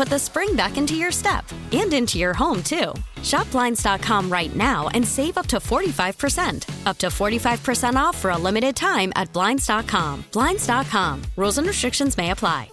put the spring back into your step and into your home, too. Shop Blinds.com right now and save up to 45%. Up to 45% off for a limited time at Blinds.com. Blinds.com. Rules and restrictions may apply.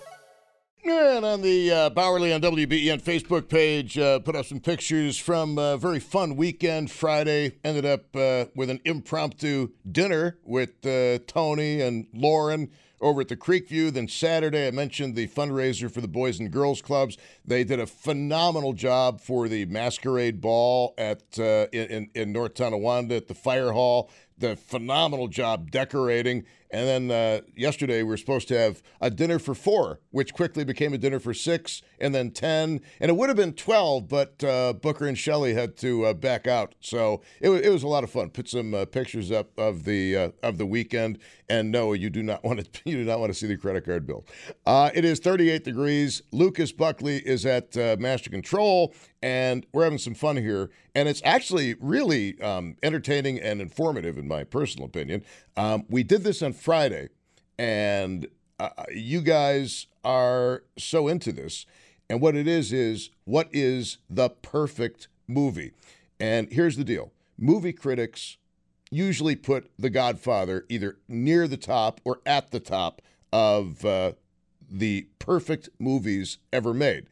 And on the uh, Bauerle on WBEN Facebook page, uh, put up some pictures from a very fun weekend. Friday ended up uh, with an impromptu dinner with uh, Tony and Lauren over at the Creekview. Then Saturday, I mentioned the fundraiser for the Boys and Girls Clubs. They did a phenomenal job for the masquerade ball at uh, in, in North Tonawanda at the fire hall. The phenomenal job decorating. And then uh, yesterday, we were supposed to have a dinner for four, which quickly became a dinner for six, and then 10. And it would have been 12, but uh, Booker and Shelley had to uh, back out. So it, it, was a lot of fun. Put some uh, pictures up of the uh, of the weekend. And no, you do not want to you do not want to see the credit card bill. Uh, it is 38 degrees. Lucas Buckley is at Master Control, and we're having some fun here. And it's actually really um, entertaining and informative, in my personal opinion. Um, we did this on Friday, and uh, you guys are so into this. And what it is is what is the perfect movie? And here's the deal movie critics usually put The Godfather either near the top or at the top of uh, the perfect movies ever made.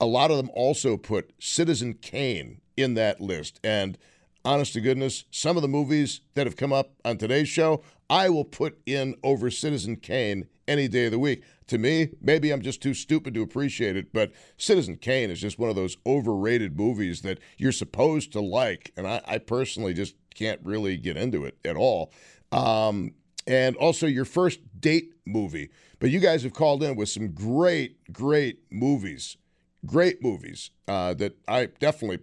A lot of them also put Citizen Kane in that list. And honest to goodness, some of the movies that have come up on today's show, I will put in over Citizen Kane any day of the week. To me, maybe I'm just too stupid to appreciate it, but Citizen Kane is just one of those overrated movies that you're supposed to like. And I, I personally just can't really get into it at all. Um, and also your first date movie. But you guys have called in with some great, great movies. Great movies uh, that I definitely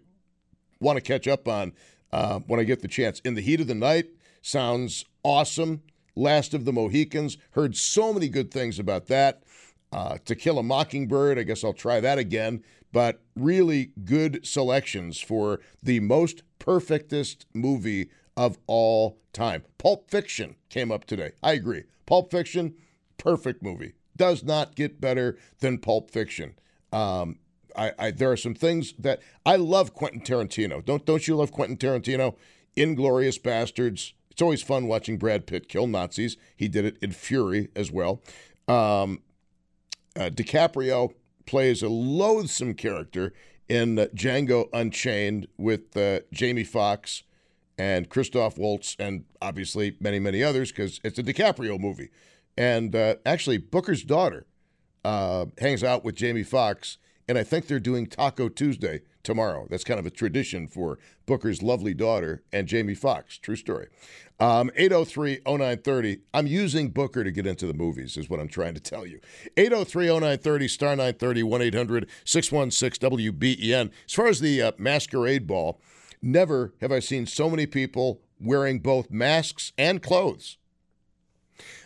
want to catch up on uh, when I get the chance. In the Heat of the Night sounds awesome. Last of the Mohicans, heard so many good things about that. Uh, to Kill a Mockingbird, I guess I'll try that again. But really good selections for the most perfectest movie of all time. Pulp Fiction came up today. I agree. Pulp Fiction, perfect movie. Does not get better than Pulp Fiction. Um, I, I, there are some things that I love Quentin Tarantino. Don't don't you love Quentin Tarantino? Inglourious Basterds. It's always fun watching Brad Pitt kill Nazis. He did it in Fury as well. Um, uh, DiCaprio plays a loathsome character in uh, Django Unchained with uh, Jamie Foxx and Christoph Waltz, and obviously many many others because it's a DiCaprio movie. And uh, actually, Booker's daughter uh, hangs out with Jamie Foxx and I think they're doing Taco Tuesday tomorrow. That's kind of a tradition for Booker's lovely daughter and Jamie Foxx. True story. Um, 803 0930. I'm using Booker to get into the movies, is what I'm trying to tell you. 803 0930, star 930, 1 800 616 WBEN. As far as the uh, masquerade ball, never have I seen so many people wearing both masks and clothes.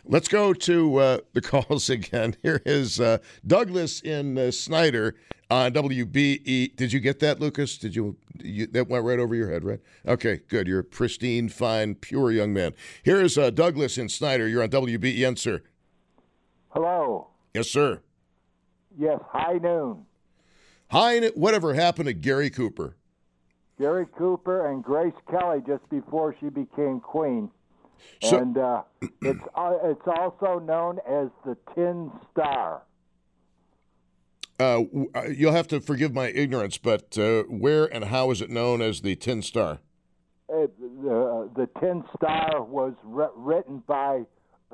Let's go to uh, the calls again. Here is uh, Douglas in uh, Snyder on WBE. Did you get that, Lucas? Did you, you, That went right over your head, right? Okay, good. You're a pristine, fine, pure young man. Here is uh, Douglas in Snyder. You're on WBEN, sir. Hello. Yes, sir. Yes, High Noon. High Noon. Whatever happened to Gary Cooper? Gary Cooper and Grace Kelly just before she became queen. So- and uh, it's uh, it's also known as the Tin Star. Uh, uh, you'll have to forgive my ignorance, but uh, where and how is it known as the Tin Star? It, the the Tin Star was ri- written by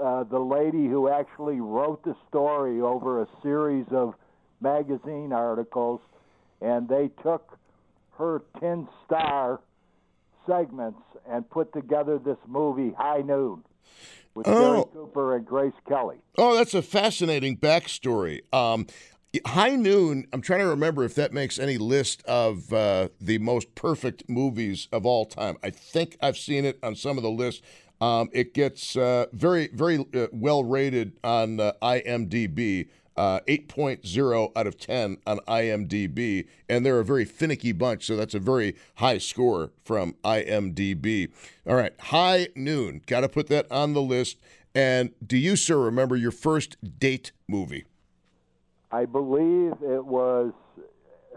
uh, the lady who actually wrote the story over a series of magazine articles, and they took her Tin Star segments and put together this movie High Noon with Gary Oh. Cooper and Grace Kelly. Oh, that's a fascinating backstory. Um, High Noon, I'm trying to remember if that makes any list of uh, the most perfect movies of all time. I think I've seen it on some of the lists. Um, it gets uh, very, very uh, well rated on uh, IMDb. Uh, 8.0 out of 10 on IMDb, and they're a very finicky bunch, so that's a very high score from IMDb. All right, High Noon, got to put that on the list. And do you, sir, remember your first date movie? I believe it was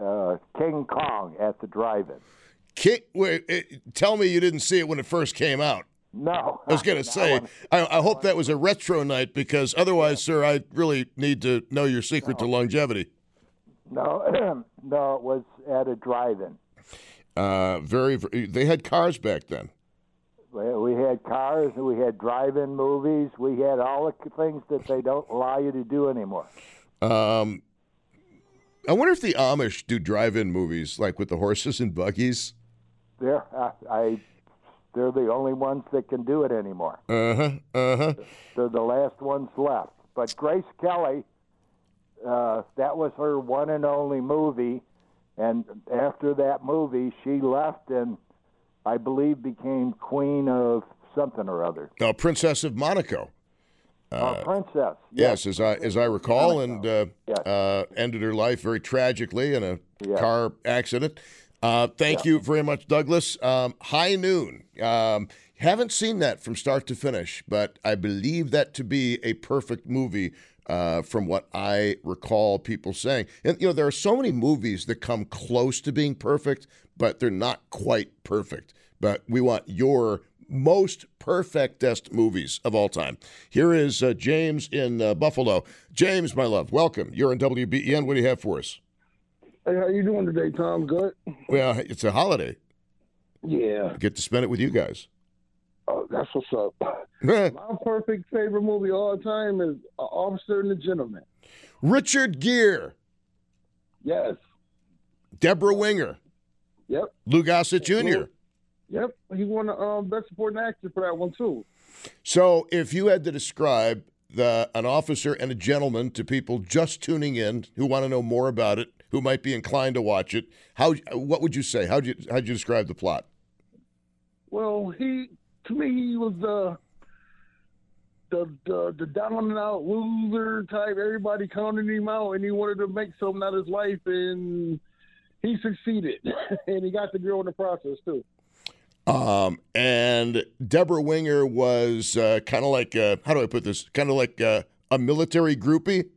uh, King Kong at the drive-in. King, wait, it, tell me you didn't see it when it first came out. No, I was going to say, I, I hope that was a retro night because otherwise, sir, I really need to know your secret to longevity. no, no, it was at a drive-in. Uh, very, very, they had cars back then. We we had cars, we had drive-in movies, we had all the things that they don't allow you to do anymore. Um, I wonder if the Amish do drive-in movies like with the horses and buggies. They're, I, I, they're the only ones that can do it anymore. Uh huh. Uh huh. They're the last ones left. But Grace Kelly, uh, that was her one and only movie, and after that movie, she left and I believe became queen of something or other. Uh, Princess of Monaco. Uh, princess. Yes, as I as I recall, and uh, Yes. uh, ended her life very tragically in a Yes. car accident. Uh, thank you very much, Douglas. Um, High Noon. Um, haven't seen that from start to finish, but I believe that to be a perfect movie. Uh, from what I recall, people saying, and you know, there are so many movies that come close to being perfect, but they're not quite perfect. But we want your most perfectest movies of all time. Here is uh, James in uh, Buffalo. James, my love, welcome. You're in WBEN. What do you have for us? Hey, how you doing today, Tom? Good. Well, it's a holiday. Yeah, Get to spend it with you guys. oh, that's what's up. My perfect favorite movie of all time is uh, Officer and the Gentleman. Richard Gere, Yes. Debra Winger, Yep. Lou Gossett Jr. Yep. He won the um, best supporting actor for that one too. So, if you had to describe the an officer and a gentleman to people just tuning in who want to know more about it, who might be inclined to watch it, how what would you say? How'd you how'd you describe the plot? Well, he to me he was the the the, the down and out loser type. Everybody counted him out, and he wanted to make something out of his life, and he succeeded, and he got the girl in the process too. Um, and Debra Winger was uh, kind of like uh, how do I put this? Kind of like uh, a military groupie.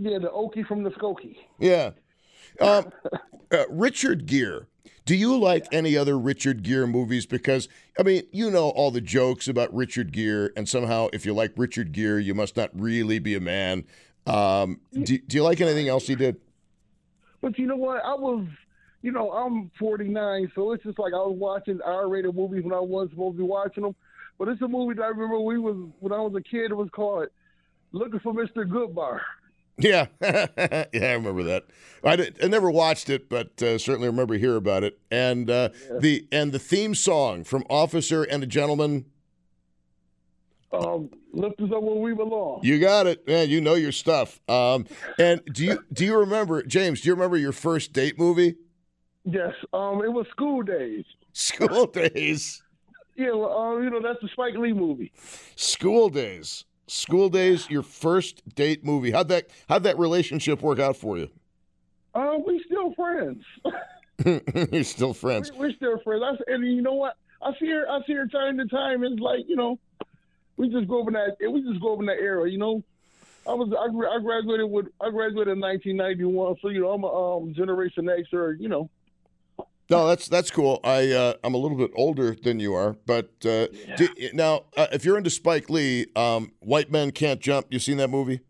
Yeah, the Okie from the Skokie. Yeah. Um, uh, Richard Gere. Do you like any other Richard Gere movies? Because I mean, you know all the jokes about Richard Gere, and somehow, if you like Richard Gere, you must not really be a man. Um, do, do you like anything else he did? But you know what? I was, you know, I'm 49, so it's just like I was watching R-rated movies when I wasn't supposed to be watching them. But it's a movie that I remember we was when I was a kid. It was called Looking for Mr. Goodbar. Yeah, yeah, I remember that. I, did, I never watched it, but uh, certainly remember hear about it. And uh, the and the theme song from Officer and a Gentleman. Um, lift us up where we belong. You got it, man. You know your stuff. Um, and do you do you remember, James? Do you remember your first date movie? Yes. Um, it was School Daze. School Days. Yeah. Well, um, you know that's the Spike Lee movie. School Daze. School Daze. Your first date movie. How'd that How'd that relationship work out for you? Uh, we still friends. You're still friends. We're still friends. I, and you know what? I see her. I see her time to time. It's like you know, we just go over that. We just go over that era. You know, I was I, I graduated with I graduated in 1991, so you know I'm a um, Generation X or you know. No, that's that's cool. I uh, I'm a little bit older than you are, but uh, do, now uh, if you're into Spike Lee, um, White Men Can't Jump. You seen that movie?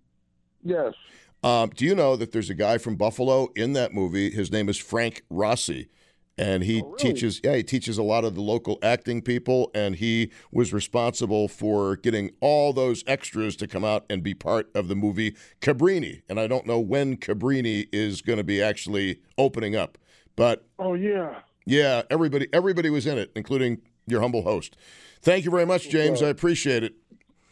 Yes. Um, do you know that there's a guy from Buffalo in that movie? His name is Frank Rossi, and he teaches. Yeah, he teaches a lot of the local acting people, and he was responsible for getting all those extras to come out and be part of the movie Cabrini. And I don't know when Cabrini is going to be actually opening up, but Oh yeah. yeah, everybody everybody was in it, including your humble host. Thank you very much, James. I appreciate it.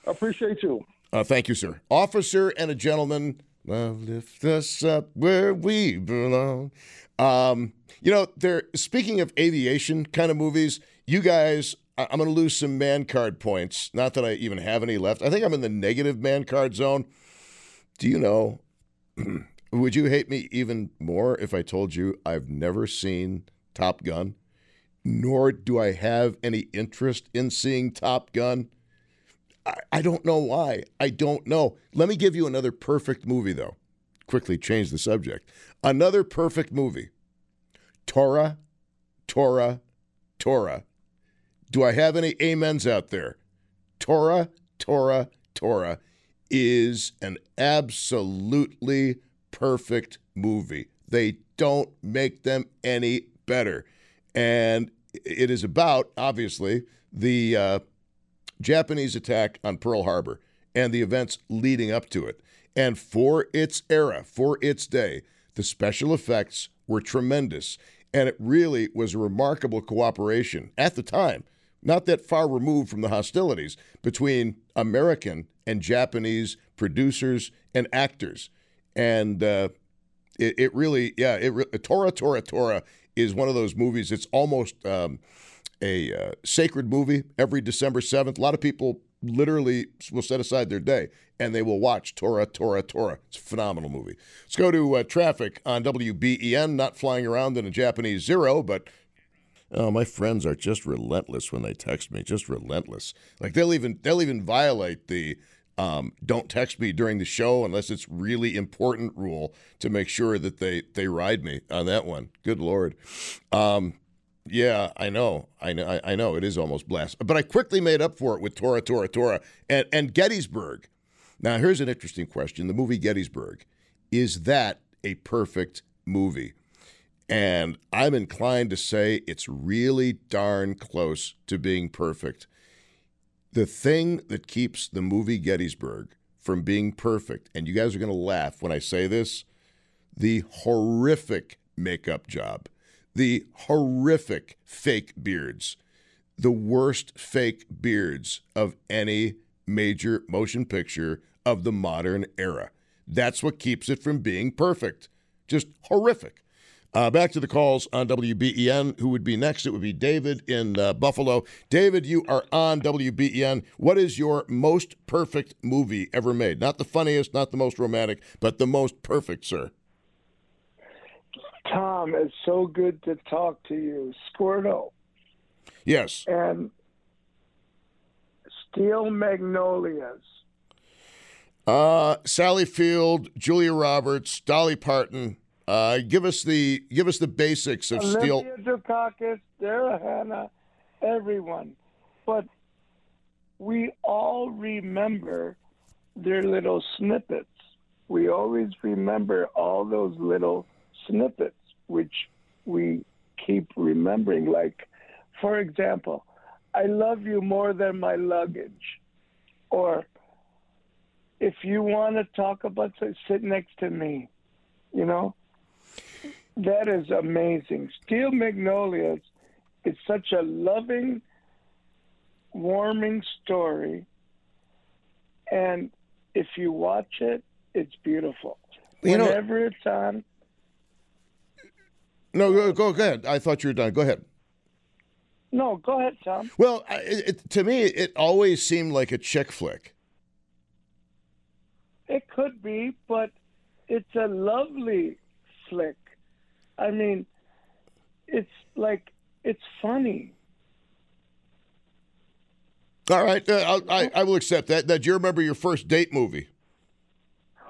I appreciate you. Uh, thank you, sir. Officer and a gentleman, love lift us up where we belong. Um, you know, they're speaking of aviation kind of movies. You guys, I- I'm going to lose some man card points. Not that I even have any left. I think I'm in the negative man card zone. Do you know? would you hate me even more if I told you I've never seen Top Gun, nor do I have any interest in seeing Top Gun? I, I don't know why. I don't know. Let me give you another perfect movie, though. Quickly change the subject. Another perfect movie. Tora, Tora, Tora. Do I have any amens out there? Tora, Tora, Tora is an absolutely perfect movie. They don't make them any better. And it is about, obviously, the uh, Japanese attack on Pearl Harbor and the events leading up to it. And for its era, for its day, the special effects were tremendous. And it really was a remarkable cooperation at the time, not that far removed from the hostilities between American and Japanese producers and actors. And uh, it, it really, yeah, it re- Tora Tora Tora is one of those movies. It's almost um, a uh, sacred movie every December seventh. A lot of people literally will set aside their day and they will watch Tora Tora Tora. It's a phenomenal movie. Let's go to uh, traffic on WBEN. Not flying around in a Japanese zero, but Oh, my friends are just relentless when they text me. Just relentless. Like they'll even they'll even violate the um, don't text me during the show unless it's really important rule to make sure that they they ride me on that one. Good lord. Um, yeah, I know. I know. I- know. It is almost blast. But I quickly made up for it with Tora, Tora, Tora, and and Gettysburg. Now here's an interesting question: the movie Gettysburg is that a perfect movie? And I'm inclined to say it's really darn close to being perfect. The thing that keeps the movie Gettysburg from being perfect, and you guys are going to laugh when I say this, the horrific makeup job, the horrific fake beards, the worst fake beards of any major motion picture of the modern era. That's what keeps it from being perfect. Just horrific. Uh, back to the calls on WBEN. Who would be next? It would be David in uh, Buffalo. David, you are on WBEN. What is your most perfect movie ever made? Not the funniest, not the most romantic, but the most perfect, sir. Tom, it's so good to talk to you. Squirtle Yes. and Steel Magnolias. Uh, Sally Field, Julia Roberts, Dolly Parton. Uh, give us the give us the basics of Steel. Olympia Dukakis, Daryl Hannah, everyone. But we all remember their little snippets. We always remember all those little snippets, which we keep remembering. Like, for example, I love you more than my luggage. Or, if you want to talk about sit next to me. You know? That is amazing. Steel Magnolias is such a loving, warming story. And if you watch it, it's beautiful. You know- Whenever it's on, No, go, go ahead. I thought you were done. Go ahead. no, go ahead, Tom. Well, it, it, to me, it always seemed like a chick flick. It could be, but it's a lovely flick. I mean, it's like it's funny. All right, uh, I'll, I I will accept that. That you remember your first date movie.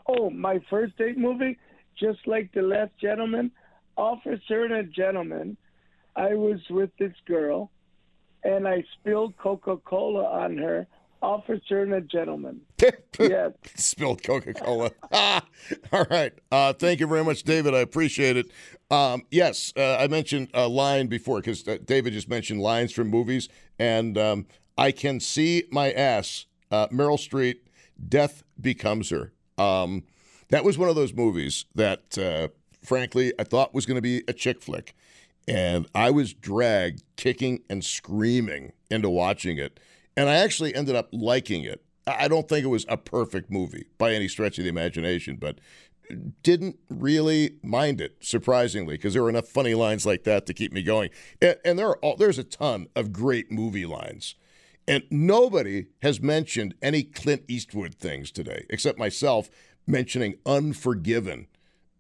Oh, my first date movie, just like the last gentleman, officer and a gentleman. I was with this girl, and I spilled Coca-Cola on her. Officer and a gentleman. yes. Spilled Coca Cola. All right. Uh, thank you very much, David. I appreciate it. Um, yes, uh, I mentioned a line before because uh, David just mentioned lines from movies, and um, I can see my ass. Uh, Meryl Streep, Death Becomes Her. Um, that was one of those movies that, uh, frankly, I thought was going to be a chick flick. And I was dragged kicking and screaming into watching it. And I actually ended up liking it. I don't think it was a perfect movie by any stretch of the imagination, but didn't really mind it, surprisingly, because there were enough funny lines like that to keep me going. And, and there are all, there's a ton of great movie lines. And nobody has mentioned any Clint Eastwood things today, except myself mentioning Unforgiven.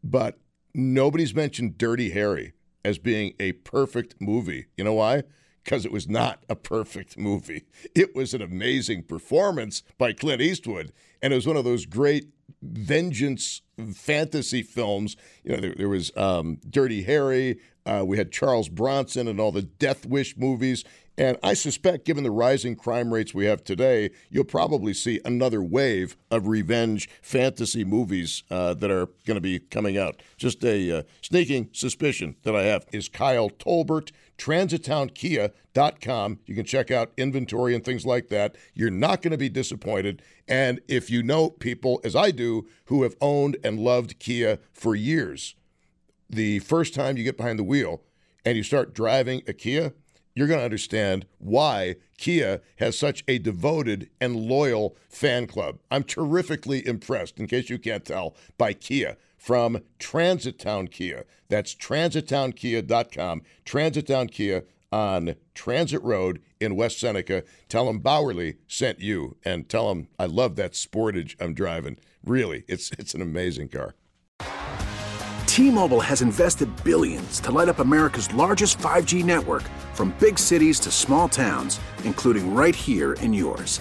But nobody's mentioned Dirty Harry as being a perfect movie. You know why? Because it was not a perfect movie. It was an amazing performance by Clint Eastwood. And it was one of those great vengeance fantasy films. You know, there, there was um, Dirty Harry. Uh, we had Charles Bronson and all the Death Wish movies. And I suspect, given the rising crime rates we have today, you'll probably see another wave of revenge fantasy movies uh, that are going to be coming out. Just a uh, sneaking suspicion that I have is Kyle Tolbert, transitownkia.com. You can check out inventory and things like that. You're not going to be disappointed. And if you know people, as I do, who have owned and loved Kia for years, the first time you get behind the wheel and you start driving a Kia, you're going to understand why Kia has such a devoted and loyal fan club. I'm terrifically impressed, in case you can't tell, by Kia from Transit Town Kia. That's transitownkia.com. Transit Town Kia on Transit Road in West Seneca. Tell them Bauerle sent you and tell them I love that Sportage I'm driving. Really, it's it's an amazing car. T-Mobile has invested billions to light up America's largest 5G network from big cities to small towns, including right here in yours.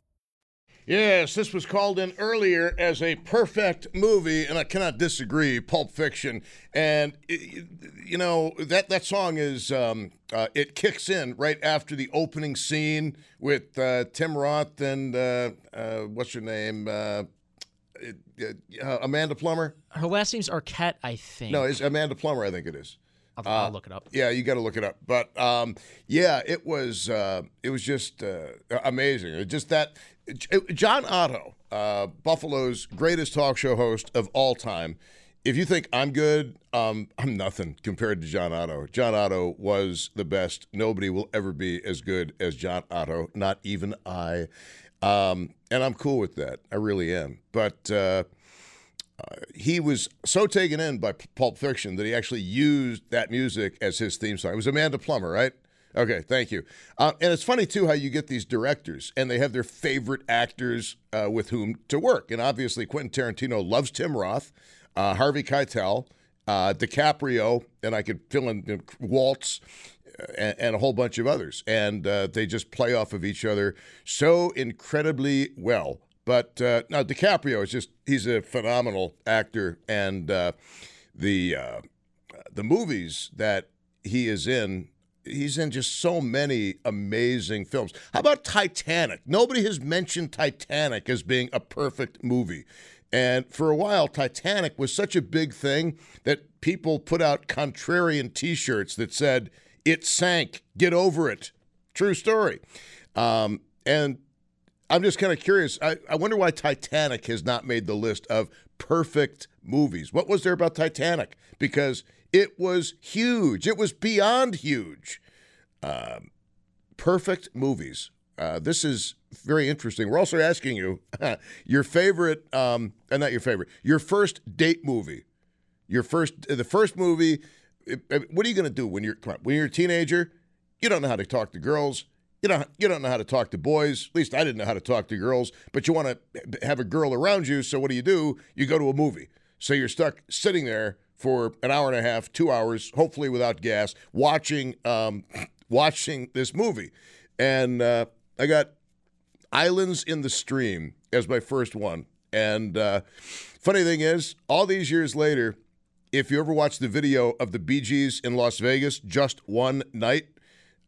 Yes, this was called in earlier as a perfect movie, and I cannot disagree. Pulp Fiction, and you know that that song is um, uh, it kicks in right after the opening scene with uh, Tim Roth and uh, uh what's her name, uh, uh, Amanda Plummer. Her last name's Arquette, I think. No, it's Amanda Plummer. I think it is. I'll, I'll look it up. Yeah, you got to look it up. But um, yeah, it was it was just amazing. Just that John Otto, uh, Buffalo's greatest talk show host of all time, if you think I'm good, um, I'm nothing compared to John Otto. John Otto was the best. Nobody will ever be as good as John Otto, not even I. Um, and I'm cool with that. I really am. But uh, uh, he was so taken in by Pulp Fiction that he actually used that music as his theme song. It was Amanda Plummer, right? Okay, thank you. Uh, and it's funny too how you get these directors and they have their favorite actors uh, with whom to work. And obviously, Quentin Tarantino loves Tim Roth, uh, Harvey Keitel, uh, DiCaprio, and I could fill in you know, Waltz. uh, And, and a whole bunch of others, and uh, they just play off of each other so incredibly well. But now DiCaprio is just—he's a phenomenal actor, and the the movies that he is in he's in just so many amazing films. How about Titanic? Nobody has mentioned Titanic as being a perfect movie. And for a while, Titanic was such a big thing that people put out contrarian t shirts that said, It sank, get over it. True story. Um, and I'm just kind of curious. I, I wonder why Titanic has not made the list of perfect movies. What was there about Titanic? Because it was huge. It was beyond huge. Um, perfect movies. Uh, this is very interesting. We're also asking you your favorite, um, uh, not your favorite, your first date movie. Your first, the first movie. uh, What are you going to do when you're on, when you're a teenager? You don't know how to talk to girls. You don't you don't know how to talk to boys. At least I didn't know how to talk to girls. But you want to have a girl around you. So what do you do? You go to a movie. So you're stuck sitting there for an hour and a half, two hours, hopefully without gas, watching um, watching this movie. And uh, I got Islands in the Stream as my first one. And uh, funny thing is, all these years later, if you ever watch the video of the Bee Gees in Las Vegas, just one night,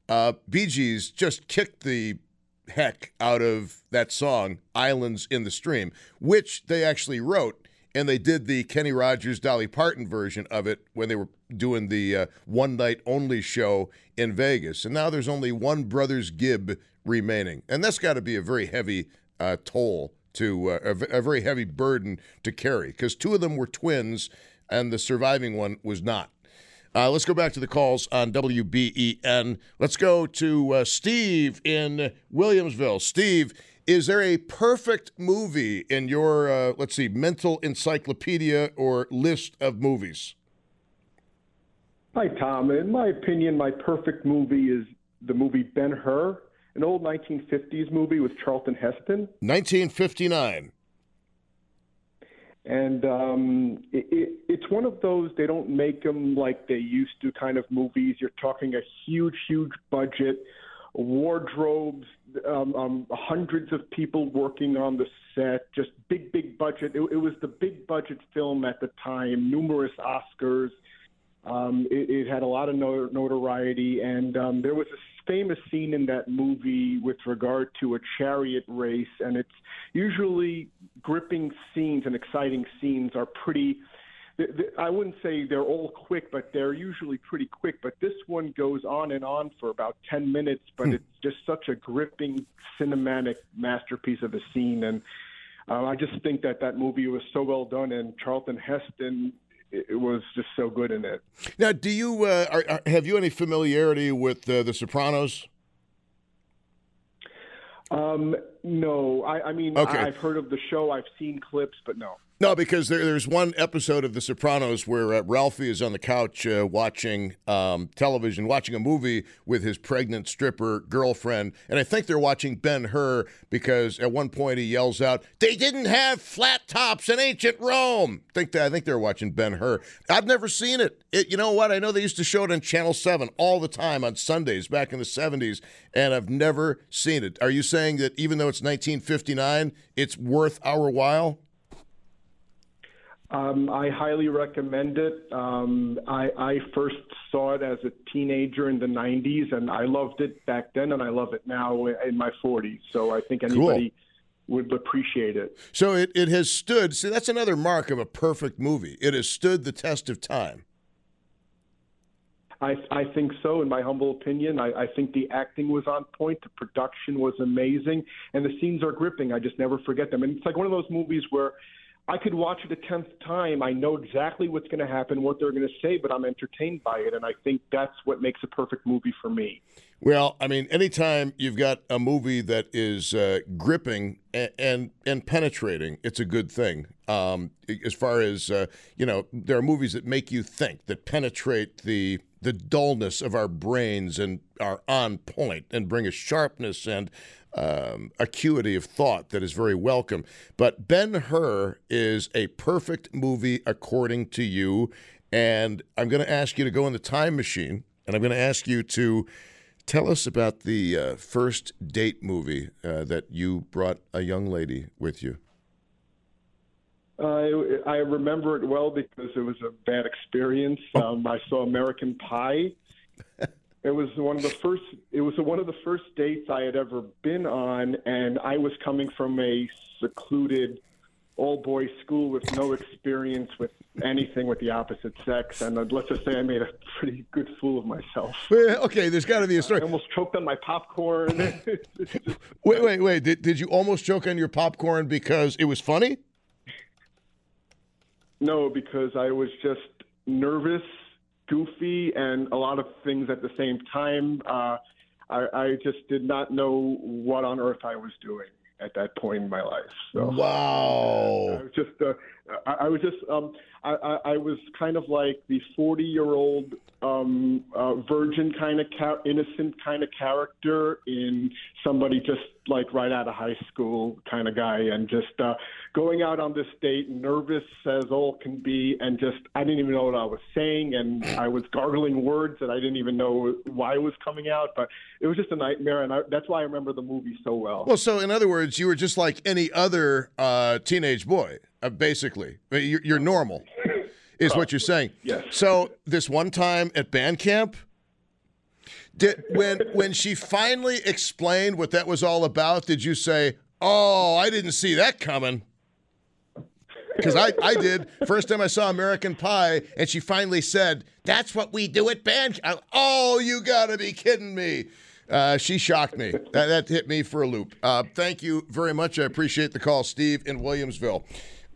uh, Bee Gees just kicked the heck out of that song, Islands in the Stream, which they actually wrote. And they did the Kenny Rogers, Dolly Parton version of it when they were doing the uh, one night only show in Vegas. And now there's only one Brothers Gibb remaining. And that's got to be a very heavy uh, toll to, uh, a, very heavy burden to carry because two of them were twins and the surviving one was not. Uh, let's go back to the calls on WBEN. Let's go to uh, Steve in Williamsville. Steve, is there a perfect movie in your, uh, let's see, mental encyclopedia or list of movies? Hi, Tom. In my opinion, my perfect movie is the movie Ben Hur, an old 1950s movie with Charlton Heston. 1959. And um, it, it, it's one of those, they don't make them like they used to kind of movies. You're talking a huge, huge budget, wardrobes, um, um, hundreds of people working on the set, just big, big budget. It, it was the big budget film at the time, numerous Oscars. Um, it, it had a lot of no- notoriety, and um, there was a famous scene in that movie with regard to a chariot race, and it's usually gripping scenes and exciting scenes are pretty. I wouldn't say they're all quick, but they're usually pretty quick. But this one goes on and on for about 10 minutes, but it's just such a gripping cinematic masterpiece of a scene. And uh, I just think that that movie was so well done, and Charlton Heston it was just so good in it. Now, do you uh, are, are, have you any familiarity with uh, The Sopranos? Um, no, I, I mean, Okay. I, I've heard of the show, I've seen clips, but no. No, because there, there's one episode of The Sopranos where uh, Ralphie is on the couch uh, watching um, television, watching a movie with his pregnant stripper girlfriend, and I think they're watching Ben Hur because at one point he yells out, "They didn't have flat tops in ancient Rome." think that I think they're watching Ben Hur. I've never seen it. it. You know what? I know they used to show it on Channel Seven all the time on Sundays back in the '70s, and I've never seen it. Are you saying that even though it's 1959, it's worth our while? Um, I highly recommend it. Um, I, I first saw it as a teenager in the 90s, and I loved it back then, and I love it now in my 40s. So I think anybody would appreciate it. So it, it has stood. See, that's another mark of a perfect movie. It has stood the test of time. I, I think so, in my humble opinion. I, I think the acting was on point, the production was amazing, and the scenes are gripping. I just never forget them. And it's like one of those movies where I could watch it a tenth time. I know exactly what's going to happen, what they're going to say, but I'm entertained by it, and I think that's what makes a perfect movie for me. Well, I mean, anytime you've got a movie that is uh, gripping and, and, and penetrating, it's a good thing. Um, as far as uh, you know, there are movies that make you think, that penetrate the the dullness of our brains and are on point and bring a sharpness and um, acuity of thought that is very welcome. But Ben Hur is a perfect movie according to you. And I'm going to ask you to go in the time machine and I'm going to ask you to tell us about the uh, first date movie uh, that you brought a young lady with you. I I remember it well because it was a bad experience. Um, I saw American Pie. It was one of the first. It was one of the first dates I had ever been on, and I was coming from a secluded all-boys school with no experience with anything with the opposite sex, and let's just say I made a pretty good fool of myself. okay, there's got to be a story. I almost choked on my popcorn. wait, wait, wait! Did, did you almost choke on your popcorn because it was funny? No, because I was just nervous goofy and a lot of things at the same time. Uh, I, I just did not know what on earth I was doing at that point in my life. So, wow. I was just, uh, I, I was just, um, I, I, I was kind of like the 40 year old um, uh, virgin kind of char- innocent kind of character in somebody just like right out of high school kind of guy, and just uh, going out on this date, nervous as all can be, and just I didn't even know what I was saying, and I was gargling words that I didn't even know why was coming out, but it was just a nightmare, and I, that's why I remember the movie so well. Well, so in other words, you were just like any other uh, teenage boy, uh, basically. You're, you're normal is what you're saying. Yes. So this one time at band camp, did when when she finally explained what that was all about, did you say, "Oh, I didn't see that coming"? Because I, I did. First time I saw American Pie, and she finally said, "That's what we do at band." I, oh, you got to be kidding me! Uh, she shocked me. That, that, hit me for a loop. Uh, thank you very much. I appreciate the call, Steve in Williamsville.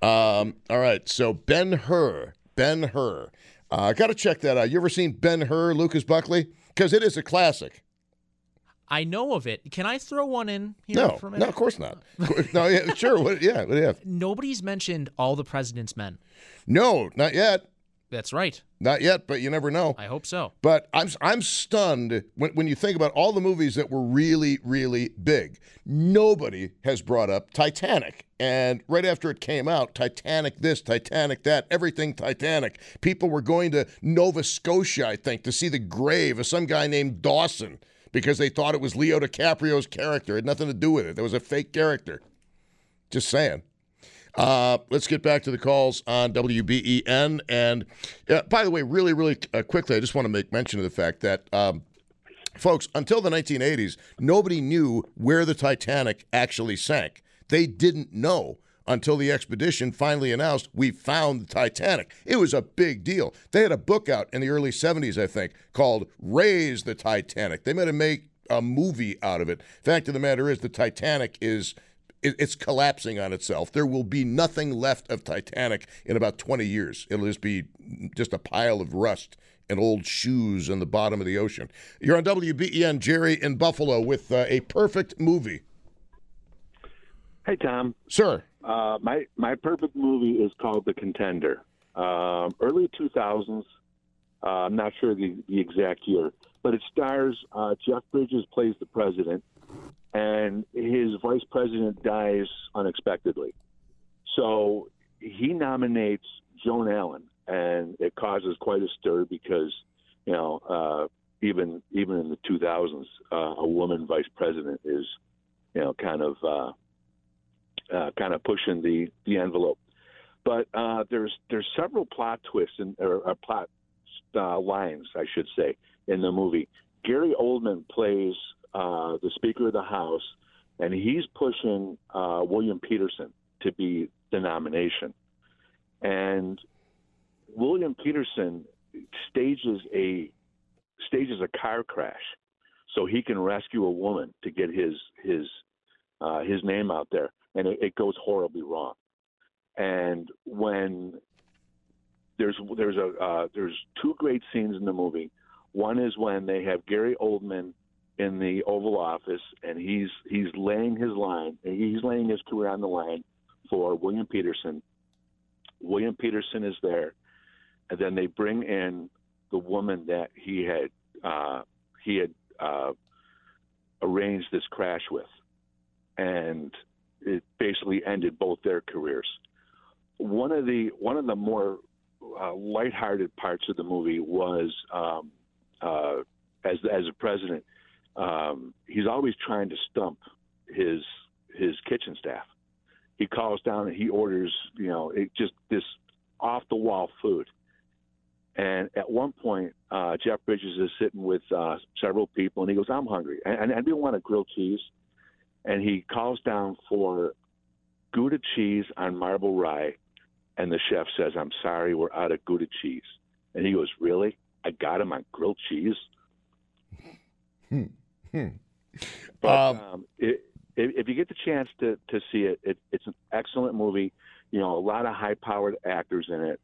Um, all right, so Ben Hur Ben Hur. Uh, Got to check that out. You ever seen Ben Hur, Lucas Buckley? Because it is a classic. I know of it. Can I throw one in here no, for a No, of course not. no, yeah, sure. What, yeah, what do you have? Nobody's mentioned All the President's Men. No, not yet. That's right. Not yet, but you never know. I hope so. But I'm I'm stunned when, when you think about all the movies that were really really big. Nobody has brought up Titanic. And right after it came out, Titanic this, Titanic that, everything Titanic. People were going to Nova Scotia, I think, to see the grave of some guy named Dawson because they thought it was Leo DiCaprio's character. It had nothing to do with it. There was a fake character. Just saying. Uh, let's get back to the calls on WBEN. And uh, by the way, really, really uh, quickly, I just want to make mention of the fact that, um, folks, until the 1980s, nobody knew where the Titanic actually sank. They didn't know until the expedition finally announced we found the Titanic. It was a big deal. They had a book out in the early 70s, I think, called Raise the Titanic. They made a make a movie out of it. Fact of the matter is, the Titanic is it's collapsing on itself. There will be nothing left of Titanic in about 20 years. It'll just be just a pile of rust and old shoes in the bottom of the ocean. You're on WBEN, Jerry in Buffalo, with uh, a perfect movie. Hey, Tom. Sir. Uh, my my perfect movie is called The Contender. Um, early 2000s. Uh, I'm not sure the, the exact year, but it stars uh, Jeff Bridges plays the president, and his vice president dies unexpectedly. So he nominates Joan Allen, and it causes quite a stir because you know uh, even even in the 2000s, uh, a woman vice president is you know kind of uh, uh, kind of pushing the the envelope. But uh, there's there's several plot twists and or, or plot uh, lines, I should say, in the movie. Gary Oldman plays uh, the Speaker of the House, and he's pushing uh, William Petersen to be the nomination. And William Petersen stages a stages a car crash so he can rescue a woman to get his his uh, his name out there, and it, it goes horribly wrong. And when there's there's a uh, there's two great scenes in the movie. One is when they have Gary Oldman in the Oval Office, and he's he's laying his line, he's laying his career on the line for William Petersen. William Petersen is there, and then they bring in the woman that he had uh, he had uh, arranged this crash with, and it basically ended both their careers. One of the one of the more uh, lighthearted parts of the movie was um, uh, as as a president, um, he's always trying to stump his his kitchen staff. He calls down and he orders, you know, it just this off the wall food. And at one point, uh, Jeff Bridges is sitting with uh, several people, and he goes, "I'm hungry, and, and I do want a grilled cheese." And he calls down for Gouda cheese on marble rye, and the chef says, "I'm sorry, we're out of Gouda cheese." And he goes, "Really? I got him on grilled cheese." Hmm. Hmm. But um, it, if, if you get the chance to to see it, it, it's an excellent movie. You know, a lot of high powered actors in it.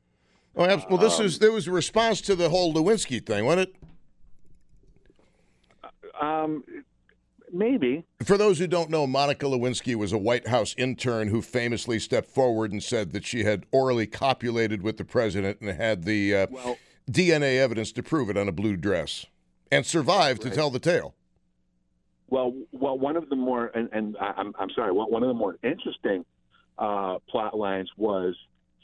Oh, abs- well, this is there was a response to the whole Lewinsky thing, wasn't it? Um, maybe. For those who don't know, Monica Lewinsky was a White House intern who famously stepped forward and said that she had orally copulated with the president and had the uh, Well- DNA evidence to prove it on a blue dress, and survived to tell the tale. Well, well, one of the more and, and I- I'm I'm sorry, one one of the more interesting uh, plot lines was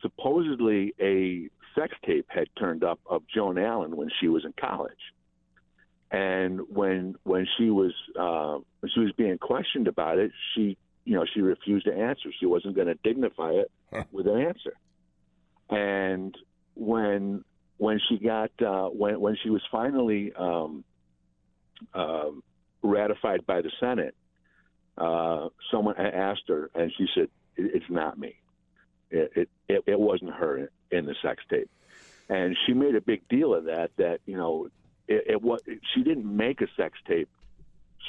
supposedly a sex tape had turned up of Joan Allen when she was in college, and when when she was uh, when she was being questioned about it, she you know she refused to answer. She wasn't going to dignify it with an answer, and when when she got uh, when when she was finally um, um, ratified by the Senate, uh, someone asked her, and she said, "It- "It's not me. It it, it, it wasn't her in the sex tape." And she made a big deal of that. That you know, it, it was she didn't make a sex tape.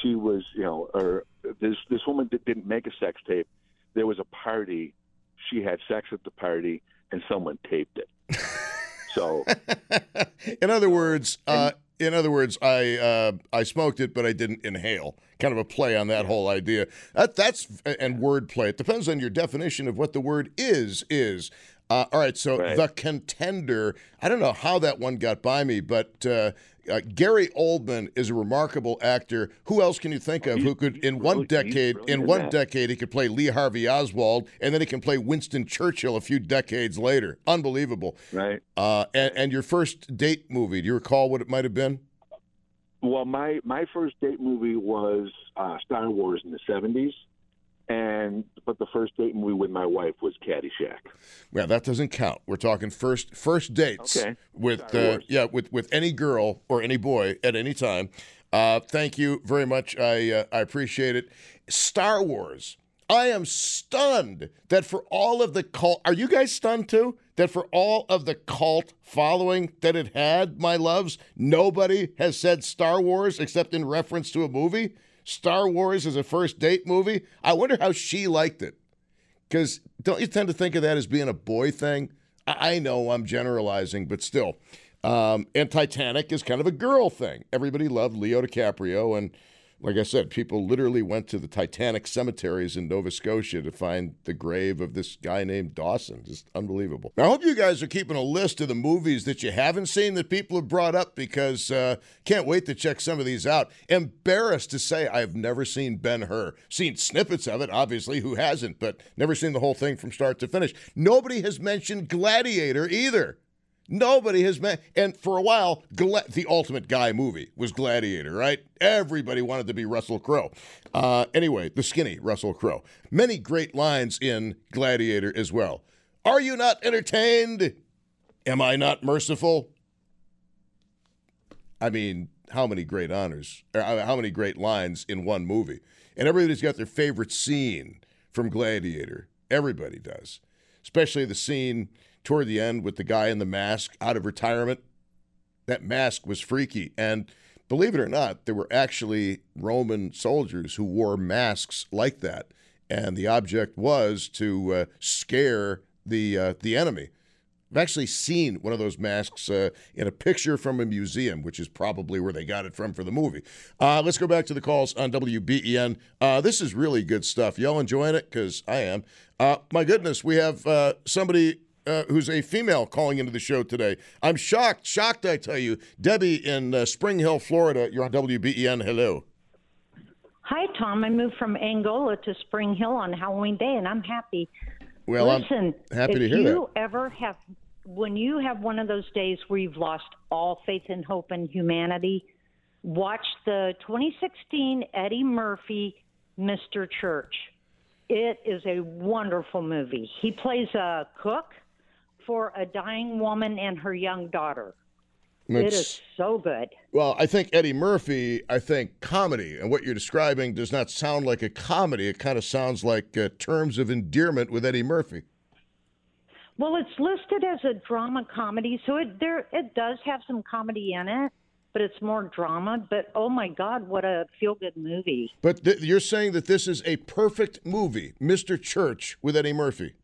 She was, you know, or this this woman did, didn't make a sex tape. There was a party. She had sex at the party, and someone taped it. So In other words, uh, in other words, I uh, I smoked it, but I didn't inhale. Kind of a play on that whole idea. That that's and wordplay. It depends on your definition of what the word is. Is uh, all right. So the contender. I don't know how that one got by me, but uh, uh, Gary Oldman is a remarkable actor. Who else can you think of who could, in one decade, in one that. decade, he could play Lee Harvey Oswald, and then he can play Winston Churchill a few decades later. Unbelievable. Right. Uh, and, and your first date movie, do you recall what it might have been? Well, my my first date movie was uh, Star Wars in the seventies, and but the first date movie with my wife was Caddyshack. Yeah, that doesn't count. We're talking first first dates Okay. with uh, yeah with with any girl or any boy at any time. Uh, thank you very much. I uh, I appreciate it. Star Wars. I am stunned that for all of the cult. Are you guys stunned too? That for all of the cult following that it had, my loves, nobody has said Star Wars except in reference to a movie. Star Wars is a first date movie. I wonder how she liked it. Because don't you tend to think of that as being a boy thing? I, I know I'm generalizing, but still. Um, and Titanic is kind of a girl thing. Everybody loved Leo DiCaprio. And like I said, people literally went to the Titanic cemeteries in Nova Scotia to find the grave of this guy named Dawson. Just unbelievable. Now, I hope you guys are keeping a list of the movies that you haven't seen that people have brought up because uh, can't wait to check some of these out. Embarrassed to say I've never seen Ben Hur. Seen snippets of it, obviously. Who hasn't? But never seen the whole thing from start to finish. Nobody has mentioned Gladiator either. Nobody has met, and for a while, Gla- the ultimate guy movie was Gladiator, right? Everybody wanted to be Russell Crowe. Uh, anyway, the skinny Russell Crowe. Many great lines in Gladiator as well. Are you not entertained? Am I not merciful? I mean, how many great honors, or uh, how many great lines in one movie? And everybody's got their favorite scene from Gladiator. Everybody does, especially the scene toward the end with the guy in the mask out of retirement. That mask was freaky. And believe it or not, there were actually Roman soldiers who wore masks like that. And the object was to uh, scare the uh, the enemy. I've actually seen one of those masks uh, in a picture from a museum, which is probably where they got it from for the movie. Uh, let's go back to the calls on WBEN. Uh, this is really good stuff. Y'all enjoying it? Because I am. Uh, my goodness, we have uh, somebody uh, who's a female calling into the show today. I'm shocked, shocked, I tell you. Debbie in uh, Spring Hill, Florida. You're on WBEN. Hello. Hi, Tom. I moved from Angola to Spring Hill on Halloween Day, and I'm happy. Well, Listen, I'm happy to hear that. If you ever have, when you have one of those days where you've lost all faith and hope in humanity, watch the 2016 Eddie Murphy Mr. Church. It is a wonderful movie. He plays a cook for a dying woman and her young daughter. it It's- so good. Well, I think Eddie Murphy, I think comedy, and what you're describing does not sound like a comedy. It kind of sounds like uh, terms of endearment with Eddie Murphy. Well, it's listed as a drama comedy, so it there it does have some comedy in it, but it's more drama. But oh my God, what a feel good movie! But th- you're saying that this is a perfect movie, Mr. Church with Eddie Murphy.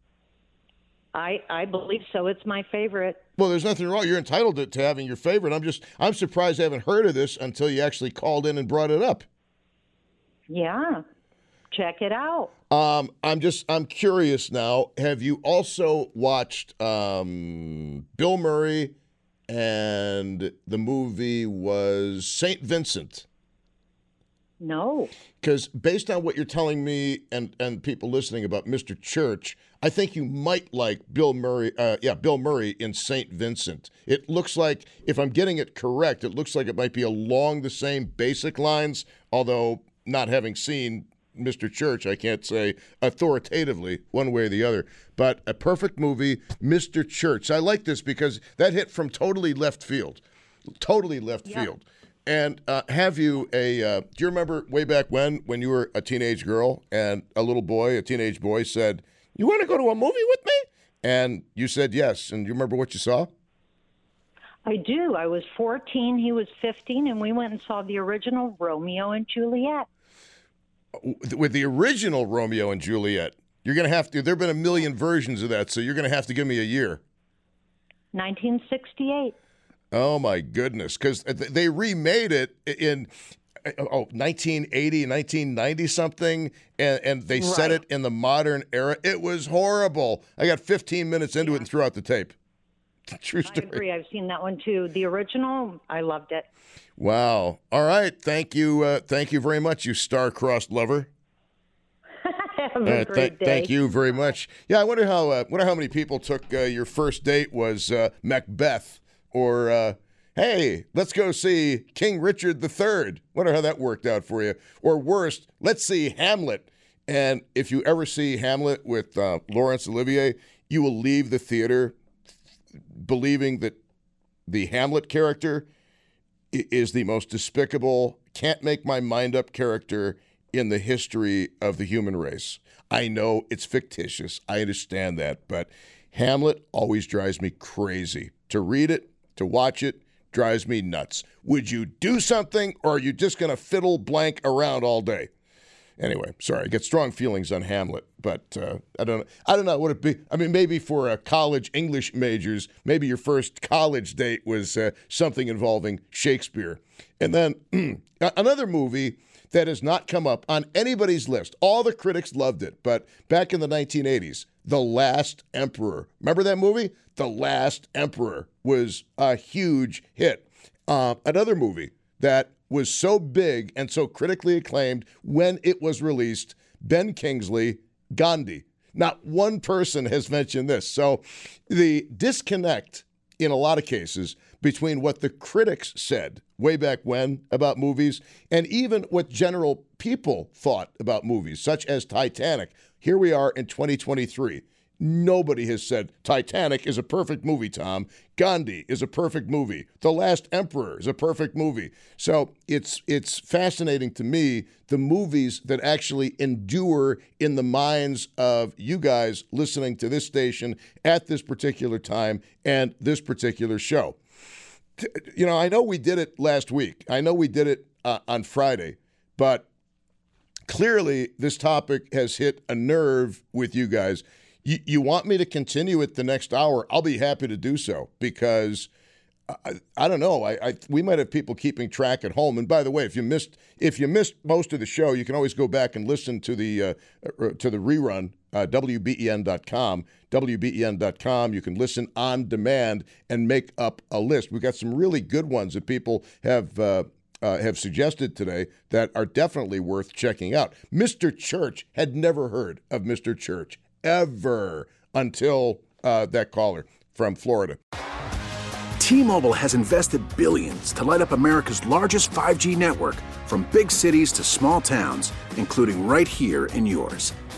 I I believe so. It's my favorite. Well, there's nothing wrong. You're entitled to, to having your favorite. I'm just, I'm surprised I haven't heard of this until you actually called in and brought it up. Yeah, check it out. Um, I'm just, I'm curious now. Have you also watched um, Bill Murray and the movie was Saint Vincent? No. Because based on what you're telling me and and people listening about Mr. Church, I think you might like Bill Murray. Uh, yeah, Bill Murray in Saint Vincent. It looks like, if I'm getting it correct, it looks like it might be along the same basic lines. Although not having seen Mr. Church, I can't say authoritatively one way or the other. But a perfect movie, Mr. Church. I like this because that hit from totally left field, totally left field. And uh, have you a? Uh, do you remember way back when, when you were a teenage girl and a little boy, a teenage boy, said, "You want to go to a movie with me?" And you said yes. And you remember what you saw? I do. I was 14. He was 15, and we went and saw the original Romeo and Juliet. With the original Romeo and Juliet. You're gonna have to. There've been a million versions of that, so you're gonna have to give me a year. 1968. Oh my goodness, because they remade it in oh 1980, 1990 something, and, and they set it in the modern era. It was horrible. I got 15 minutes into it and threw out the tape. True I story. agree. I've seen that one too. The original, I loved it. Wow. All right. Thank you. Uh, thank you very much, you star-crossed lover. Have Uh, a th- great day. Thank you very much. Yeah, I wonder how. Uh, wonder how many people took uh, your first date was uh, Macbeth, or uh, hey, let's go see King Richard III. Wonder how that worked out for you. Or worst, let's see Hamlet. And if you ever see Hamlet with uh, Laurence Olivier, you will leave the theater believing that the Hamlet character is the most despicable, can't make my mind up character in the history of the human race. I know it's fictitious. I understand that, but Hamlet always drives me crazy. To read it, to watch it, drives me nuts. Would you do something or are you just going to fiddle blank around all day? Anyway, sorry, I get strong feelings on Hamlet, but uh, I don't. know. I don't know. what it be? I mean, maybe for uh, college English majors, maybe your first college date was uh, something involving Shakespeare, and then another movie that has not come up on anybody's list. All the critics loved it, but back in the 1980s, The Last Emperor. Remember that movie? The Last Emperor was a huge hit. Uh, another movie that was so big and so critically acclaimed when it was released Ben Kingsley, Gandhi. Not one person has mentioned this. So the disconnect in a lot of cases between what the critics said way back when about movies and even what general people thought about movies, such as Titanic. Here we are in 2023. Nobody has said Titanic is a perfect movie, Tom. Gandhi is a perfect movie. The Last Emperor is a perfect movie. So it's it's fascinating to me the movies that actually endure in the minds of you guys listening to this station at this particular time and this particular show. You know, I know we did it last week. I know we did it uh, on Friday, but clearly this topic has hit a nerve with you guys. you, you want me to continue it the next hour, I'll be happy to do so because I, I don't know. I, I, we might have people keeping track at home. And by the way, if you missed if you missed most of the show, you can always go back and listen to the uh, uh to the rerun. Uh, WBEN.com, WBEN.com. You can listen on demand and make up a list. We've got some really good ones that people have uh, uh, have suggested today that are definitely worth checking out. Mr. Church had never heard of Mr. Church ever until uh, that caller from Florida. T-Mobile has invested billions to light up America's largest 5G network from big cities to small towns, including right here in yours.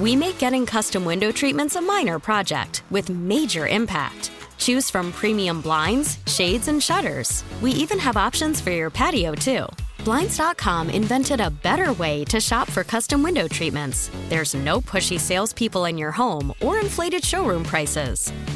We make getting custom window treatments a minor project with major impact. Choose from premium blinds, shades, and shutters. We even have options for your patio, too. Blinds.com invented a better way to shop for custom window treatments. There's no pushy salespeople in your home or inflated showroom prices.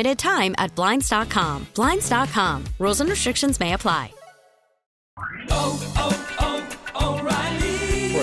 limited time at Blinds.com. Blinds.com. Rules and restrictions may apply. Oh, oh, oh.